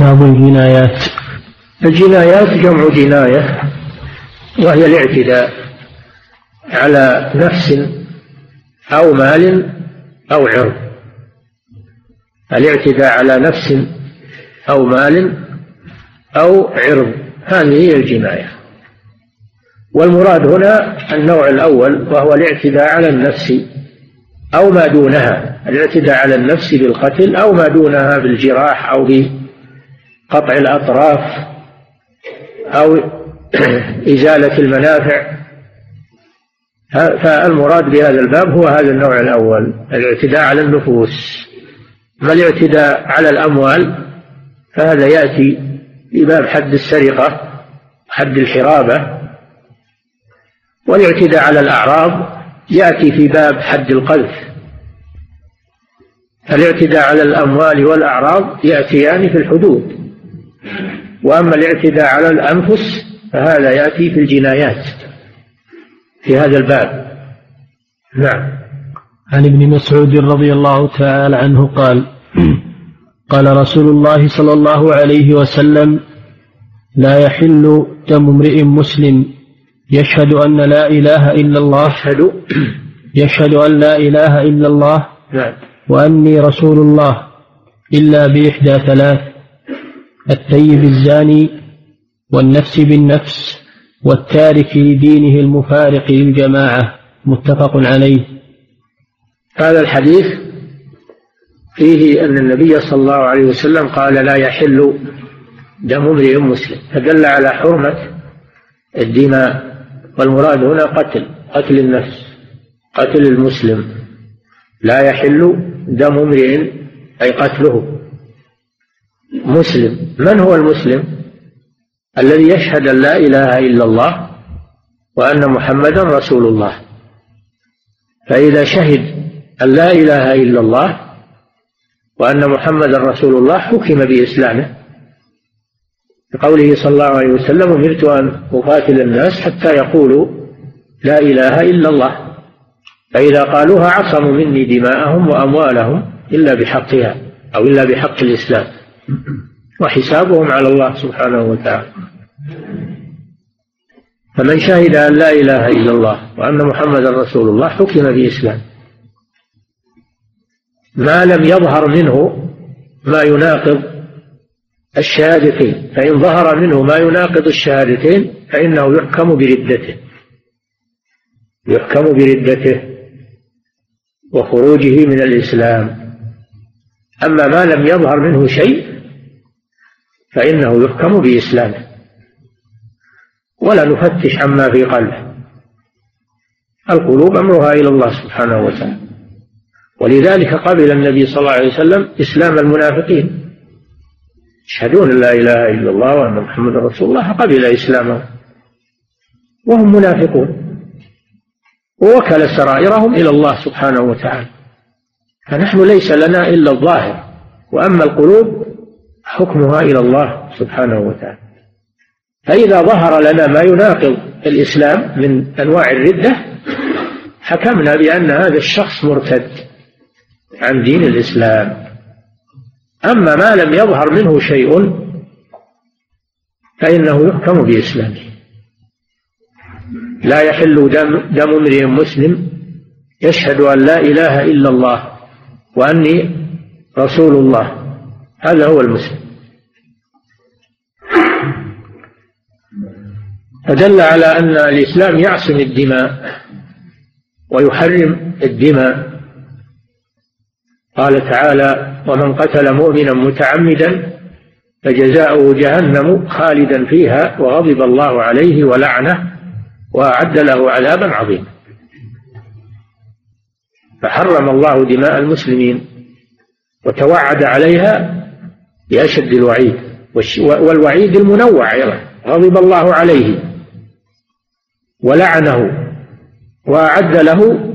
كتاب الجنايات. الجنايات جمع جناية وهي الاعتداء على نفس أو مال أو عرض. الاعتداء على نفس أو مال أو عرض. هذه هي الجناية. والمراد هنا النوع الأول وهو الاعتداء على النفس أو ما دونها. الاعتداء على النفس بالقتل أو ما دونها بالجراح أو بقطع الأطراف أو إزالة المنافع. فالمراد بهذا الباب هو هذا النوع الأول الاعتداء على النفوس. أما الاعتداء على الأموال فهذا يأتي في باب حد السرقة حد الحرابة. والاعتداء على الأعراض يأتي في باب حد القذف. الاعتداء على الأموال والأعراض يأتيان في الحدود. وأما الاعتداء على الأنفس فهذا يأتي في الجنايات في هذا الباب. نعم. عن ابن مسعود رضي الله تعالى عنه قال قال رسول الله صلى الله عليه وسلم لا يحل دم امرئ مسلم يشهد أن لا إله إلا الله يشهد. يشهد أن لا إله إلا الله نعم. وأني رسول الله إلا بإحدى ثلاث. الثيب الزاني والنفس بالنفس والتارك لدينه المفارق للجماعة متفق عليه. هذا الحديث فيه أن النبي صلى الله عليه وسلم قال لا يحل دم امرئ مسلم. فدل على حرمة الدماء والمراد هنا قتل قتل النفس قتل المسلم. لا يحل دم امرئ أي قتله. مسلم. من هو المسلم؟ الذي يشهد أن لا إله إلا الله وأن محمدا رسول الله. فإذا شهد أن لا إله إلا الله وأن محمدا رسول الله حكم بإسلامه. بقوله صلى الله عليه وسلم أمرت أن أقاتل الناس حتى يقولوا لا إله إلا الله. فإذا قالوها عصموا مني دماءهم وأموالهم إلا بحقها أو إلا بحق الإسلام. وحسابهم على الله سبحانه وتعالى. فمن شهد أن لا إله إلا الله وأن محمدا رسول الله حكم بإسلام. ما لم يظهر منه ما يناقض الشهادتين. فإن ظهر منه ما يناقض الشهادتين فإنه يحكم بردته. يحكم بردته وخروجه من الإسلام. أما ما لم يظهر منه شيء فإنه يحكم بإسلامه. ولا نفتش عما في قلبه. القلوب أمرها إلى الله سبحانه وتعالى. ولذلك قبل النبي صلى الله عليه وسلم إسلام المنافقين. يشهدون لا إله إلا الله وأن محمد رسول الله قبل إسلامهم وهم منافقون. ووكل سرائرهم إلى الله سبحانه وتعالى. فنحن ليس لنا إلا الظاهر. وأما القلوب حكمها إلى الله سبحانه وتعالى. فإذا ظهر لنا ما يناقض الإسلام من أنواع الردة حكمنا بأن هذا الشخص مرتد عن دين الإسلام. أما ما لم يظهر منه شيء فإنه يحكم بإسلامه. لا يحل دم, دم امرئ مسلم يشهد أن لا إله إلا الله وأني رسول الله. هذا هو المسلم. فدل على أن الإسلام يعصم الدماء ويحرم الدماء. قال تعالى ومن قتل مؤمنا متعمدا فجزاؤه جهنم خالدا فيها وغضب الله عليه ولعنه وأعد له عذابا عظيما. فحرم الله دماء المسلمين وتوعد عليها بأشد الوعيد والوعيد المنوع أيضا. غضب الله عليه ولعنه وأعد له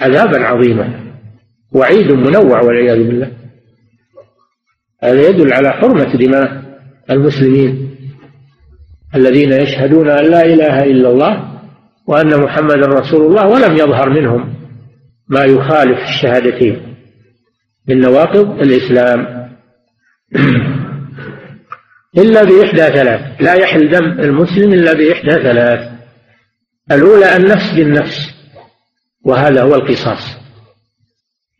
عذابا عظيما. وعيد منوع والعياذ بالله. هذا يدل على حرمة دماء المسلمين الذين يشهدون أن لا إله إلا الله وأن محمدا رسول الله ولم يظهر منهم ما يخالف الشهادتين من نواقض الإسلام. إلا بإحدى ثلاث. لا يحل دم المسلم إلا بإحدى ثلاث. الأولى النفس بالنفس وهذا هو القصاص.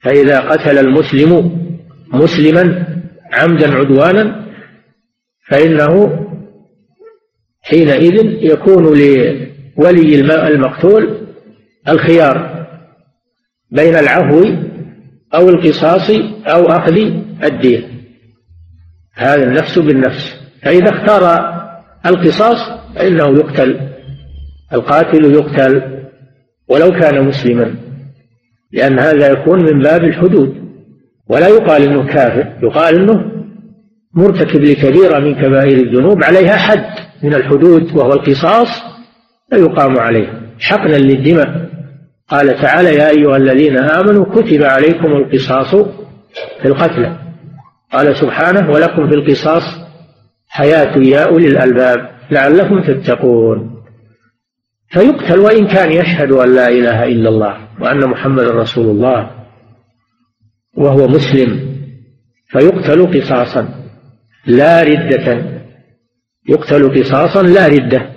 فإذا قتل المسلم مسلما عمدا عدوانا فإنه حينئذ يكون لولي المقتول الخيار بين العفو أو القصاص أو أخذ الدين. هذا النفس بالنفس. فإذا اختار القصاص فإنه يقتل القاتل يقتل ولو كان مسلما لأن هذا يكون من باب الحدود. ولا يقال إنه كافر يقال إنه مرتكب لكبيره من كبائر الذنوب عليها حد من الحدود وهو القصاص فيقام عليه. حقنا للدماء. قال تعالى يا أيها الذين آمنوا كتب عليكم القصاص في القتلى. قال سبحانه ولكم في القصاص حياة يا أولي الألباب لعلكم تتقون. فيقتل وإن كان يشهد أن لا إله إلا الله وأن محمد رسول الله وهو مسلم فيقتل قصاصا لا ردة. يقتل قصاصا لا ردة.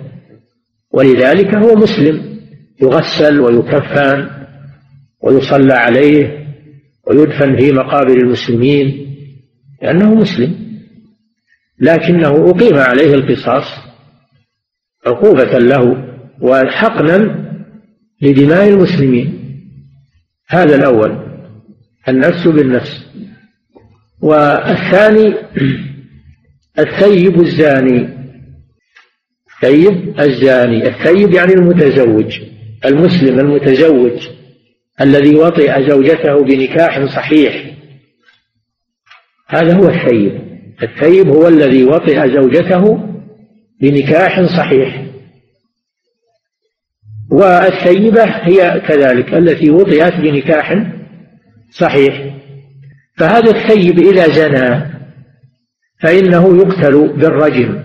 ولذلك هو مسلم. يغسل ويكفن ويصلى عليه ويدفن في مقابر المسلمين. لأنه مسلم. لكنه أقيم عليه القصاص عقوبة له وحقنا لدماء المسلمين. هذا الأول النفس بالنفس. والثاني الثيب الزاني. الثيب الزاني. الثيب يعني المتزوج المسلم المتزوج الذي وطئ زوجته بنكاح صحيح. هذا هو الثيب. الثيب هو الذي وطئ زوجته بنكاح صحيح. والثيبة هي كذلك التي وطئت بنكاح صحيح. فهذا الثيب إذا زنى فإنه يقتل بالرجم.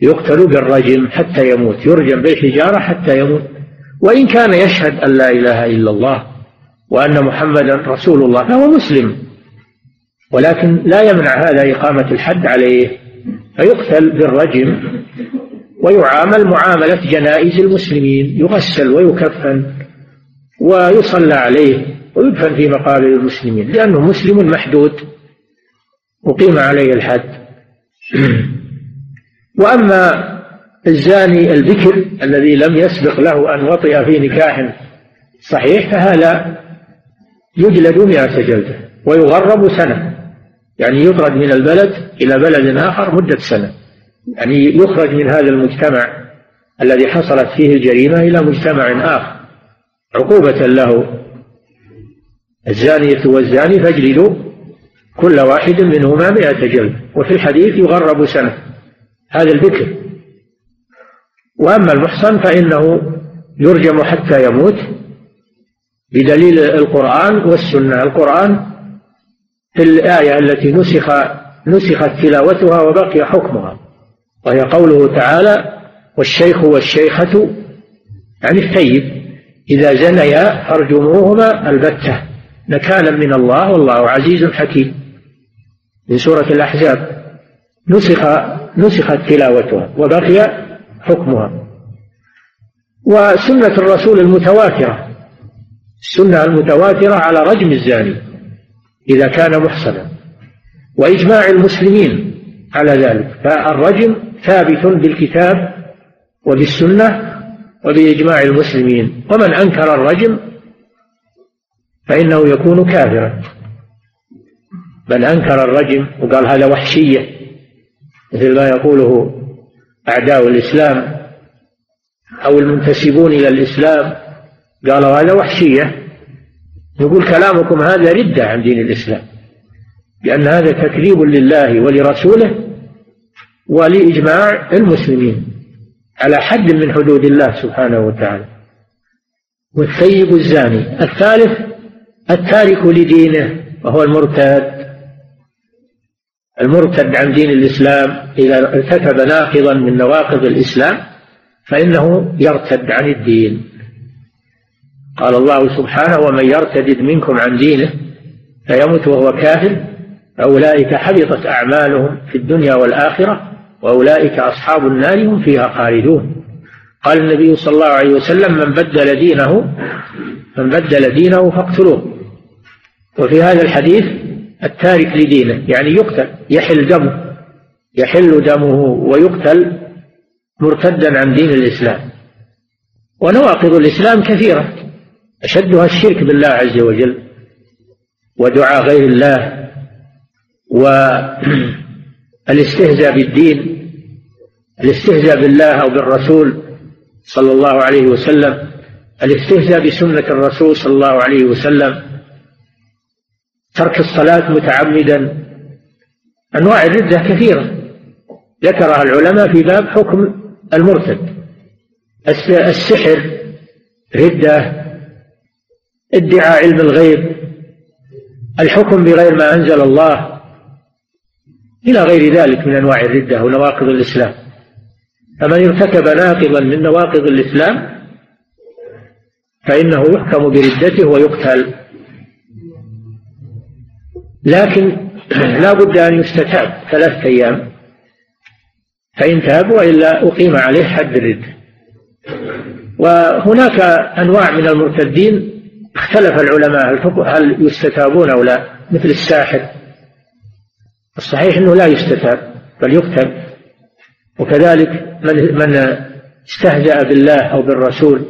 يقتل بالرجم حتى يموت. يرجم بالحجارة حتى يموت. وإن كان يشهد أن لا إله إلا الله وأن محمدا رسول الله فهو مسلم. ولكن لا يمنع هذا إقامة الحد عليه. فيقتل بالرجم ويعامل معاملة جنائز المسلمين يغسل ويكفن ويصلى عليه ويدفن في مقابر المسلمين لأنه مسلم محدود. أقيم عليه الحد. وأما الزاني البكر الذي لم يسبق له أن وطئ في نكاح صحيح فهذا يجلد مئة جلدة ويغرب سنة. يعني يطرد من البلد إلى بلد آخر مدة سنة. يعني يخرج من هذا المجتمع الذي حصلت فيه الجريمة إلى مجتمع آخر. عقوبة له. الزانية والزاني فاجلدوا كل واحد منهما مئة جلد. وفي الحديث يغرب سنة. هذا الذكر وأما المحصن فإنه يرجم حتى يموت بدليل القرآن والسنة. القرآن في الآية التي نسخ نسخت تلاوتها وبقي حكمها وهي قوله تعالى والشيخ والشيخة يعني الثيب إذا زنيا فارجموهما البتة نكالا من الله والله عزيز حكيم. من سورة الأحزاب نسخ نسخت تلاوتها وبقي حكمها. وسنة الرسول المتواترة السنة المتواترة على رجم الزاني. إذا كان محصنا وإجماع المسلمين على ذلك. فالرجم ثابت بالكتاب وبالسنة وبإجماع المسلمين. ومن أنكر الرجم فإنه يكون كافرا. من أنكر الرجم وقال هذا وحشية مثل ما يقوله أعداء الإسلام أو المنتسبون إلى الإسلام قالوا هذا وحشية. يقول كلامكم هذا ردة عن دين الإسلام لأن هذا تكذيب لله ولرسوله ولإجماع المسلمين على حد من حدود الله سبحانه وتعالى. والثيب الزاني الثالث التارك لدينه وهو المرتد المرتد عن دين الإسلام إذا ارتكب ناقضا من نواقض الإسلام فإنه يرتد عن الدين. قال الله سبحانه ومن يرتد منكم عن دينه فيمت وهو كافر أولئك حبطت أعمالهم في الدنيا والآخرة وأولئك أصحاب النار هم فيها خالدون. قال النبي صلى الله عليه وسلم من بدل دينه من بدل دينه فاقتلوه. وفي هذا الحديث التارك لدينه يعني يقتل يحل دمه يحل دمه ويقتل مرتدا عن دين الإسلام. ونواقض الإسلام كثيرة. أشدها الشرك بالله عز وجل ودعاء غير الله والاستهزاء بالدين الاستهزاء بالله أو بالرسول صلى الله عليه وسلم الاستهزاء بسنة الرسول صلى الله عليه وسلم ترك الصلاة متعمدا أنواع الردة كثيرة. ذكرها العلماء في باب حكم المرتد. السحر ردة ادعاء علم الغيب الحكم بغير ما أنزل الله إلى غير ذلك من أنواع الردة ونواقض الإسلام. فمن ارتكب ناقضا من نواقض الإسلام فإنه يحكم بردته ويقتل. لكن لا بد أن يستتاب ثلاثة أيام فإن تاب وإلا أقيم عليه حد الردة وهناك أنواع من المرتدين اختلف العلماء هل يستتابون أو لا؟ مثل الساحر. الصحيح أنه لا يستتاب بل يقتل. وكذلك من من استهزأ بالله أو بالرسول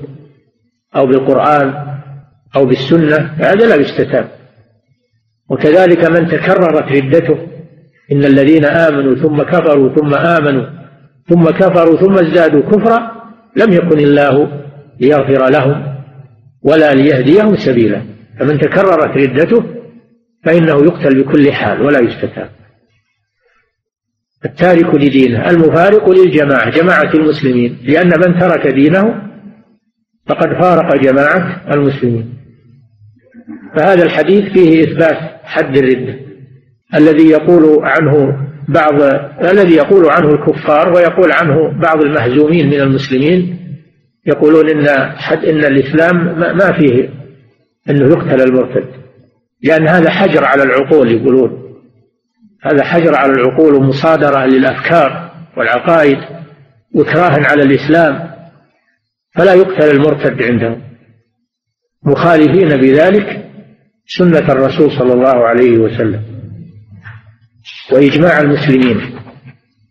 أو بالقرآن أو بالسنة هذا لا يستتاب. وكذلك من تكررت ردته إن الذين آمنوا ثم كفروا ثم آمنوا ثم كفروا ثم ازدادوا كفرا لم يكن الله ليغفر لهم. ولا ليهديهم سبيلا. فمن تكررت ردته فإنه يقتل بكل حال ولا يستتاب. التارك لدينه المفارق للجماعة جماعة المسلمين. لأن من ترك دينه فقد فارق جماعة المسلمين. فهذا الحديث فيه إثبات حد الردة الذي يقول عنه بعض الذي يقول عنه الكفار ويقول عنه بعض المهزومين من المسلمين يقولون إن حد إن الإسلام ما فيه إنه يقتل المرتد. لأن هذا حجر على العقول يقولون. هذا حجر على العقول ومصادرة للأفكار والعقائد وكراها على الإسلام. فلا يقتل المرتد عندهم. مخالفين بذلك سنة الرسول صلى الله عليه وسلم وإجماع المسلمين.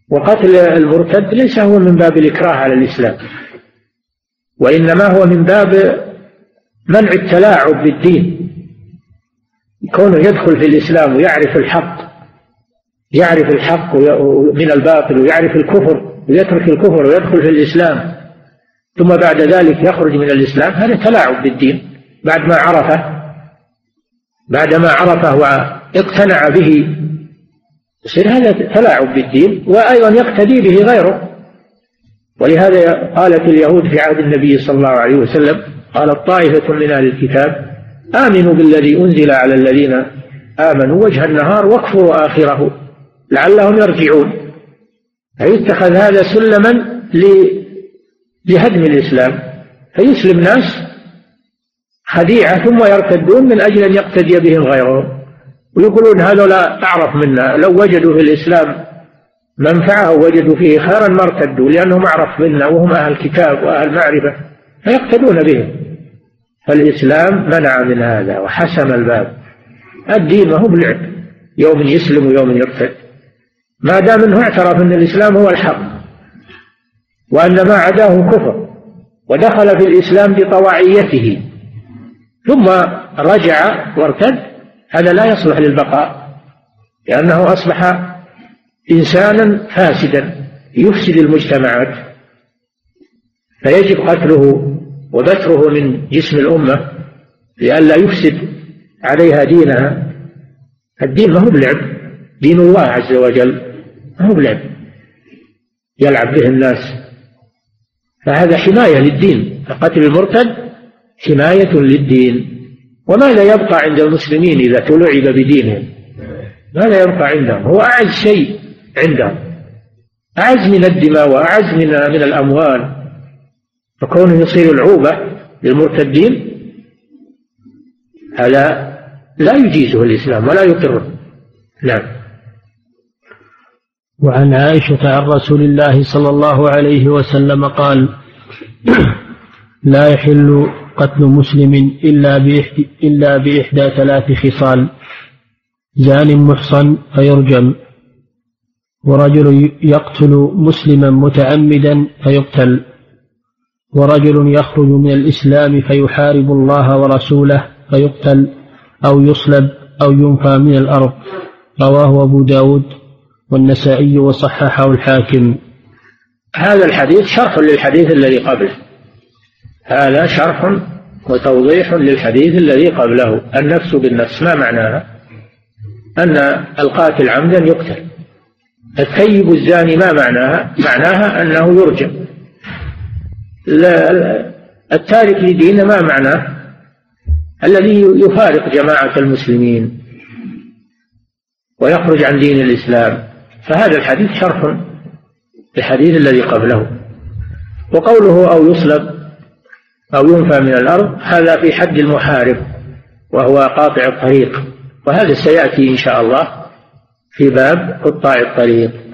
وقتل المرتد ليس هو من باب الإكراه على الإسلام. وإنما هو من باب منع التلاعب بالدين. كونه يدخل في الإسلام ويعرف الحق يعرف الحق من الباطل ويعرف الكفر ويترك الكفر ويدخل في الإسلام ثم بعد ذلك يخرج من الإسلام هذا تلاعب بالدين. بعد ما عرفه بعد ما عرفه واقتنع به يصير هذا تلاعب بالدين وأيضا يقتدي به غيره. ولهذا قالت اليهود في عهد النبي صلى الله عليه وسلم قالت طائفة من أهل الكتاب آمنوا بالذي أنزل على الذين آمنوا وجه النهار واكفروا آخره لعلهم يرجعون. فيتخذ هذا سلما لهدم الإسلام. فيسلم ناس خديعة ثم يرتدون من أجل أن يقتدي بهم غيرهم. ويقولون هذولا أعرف منا لو وجدوا في الإسلام منفعة وجدوا فيه خيرا ما ارتدوا لأنهم أعرف منا وهم أهل كتاب وأهل معرفة فيقتدون بهم فالإسلام منع من هذا وحسم الباب. الدين ما هو بلعب يوم يسلم ويوم يرتد. ما دام إنه اعترف إن الإسلام هو الحق وان ما عداه كفر ودخل في الإسلام بطواعيته ثم رجع وارتد هذا لا يصلح للبقاء لأنه أصبح إنسانا فاسدا يفسد المجتمعات فيجب قتله وبتره من جسم الأمة لئلا يفسد عليها دينها. الدين ما هو بلعب دين الله عز وجل ما هو بلعب. يلعب به الناس. فهذا حماية للدين. فقتل المرتد حماية للدين. وماذا يبقى عند المسلمين إذا تلعب بدينهم. ماذا يبقى عندهم. هو أعز شيء. عندهم. أعز من الدماء وأعز من من الأموال. فكونه يصير العوبة للمرتدين هذا لا يجيزه الإسلام ولا يقره. نعم. وعن عائشة عن رسول الله صلى الله عليه وسلم قال لا يحل قتل مسلم إلا بإحدى, إلا بإحدى ثلاث خصال. زان محصن فيرجم. ورجل يقتل مسلما متعمدا فيقتل ورجل يخرج من الإسلام فيحارب الله ورسوله فيقتل أو يصلب أو ينفى من الأرض. رواه أبو داود والنسائي وصححه الحاكم. هذا الحديث شرح للحديث الذي قبله. هذا شرح وتوضيح للحديث الذي قبله. النفس بالنفس ما معناها؟ أن القاتل عمدا يقتل. الثيب الزاني ما معناها؟ معناها أنه يرجم. التارك لدينه ما معناه الذي يفارق جماعة المسلمين ويخرج عن دين الإسلام. فهذا الحديث شرح للحديث الذي قبله. وقوله أو يصلب أو ينفى من الأرض هذا في حد المحارب وهو قاطع الطريق. وهذا سيأتي إن شاء الله. في باب قطاع الطريق.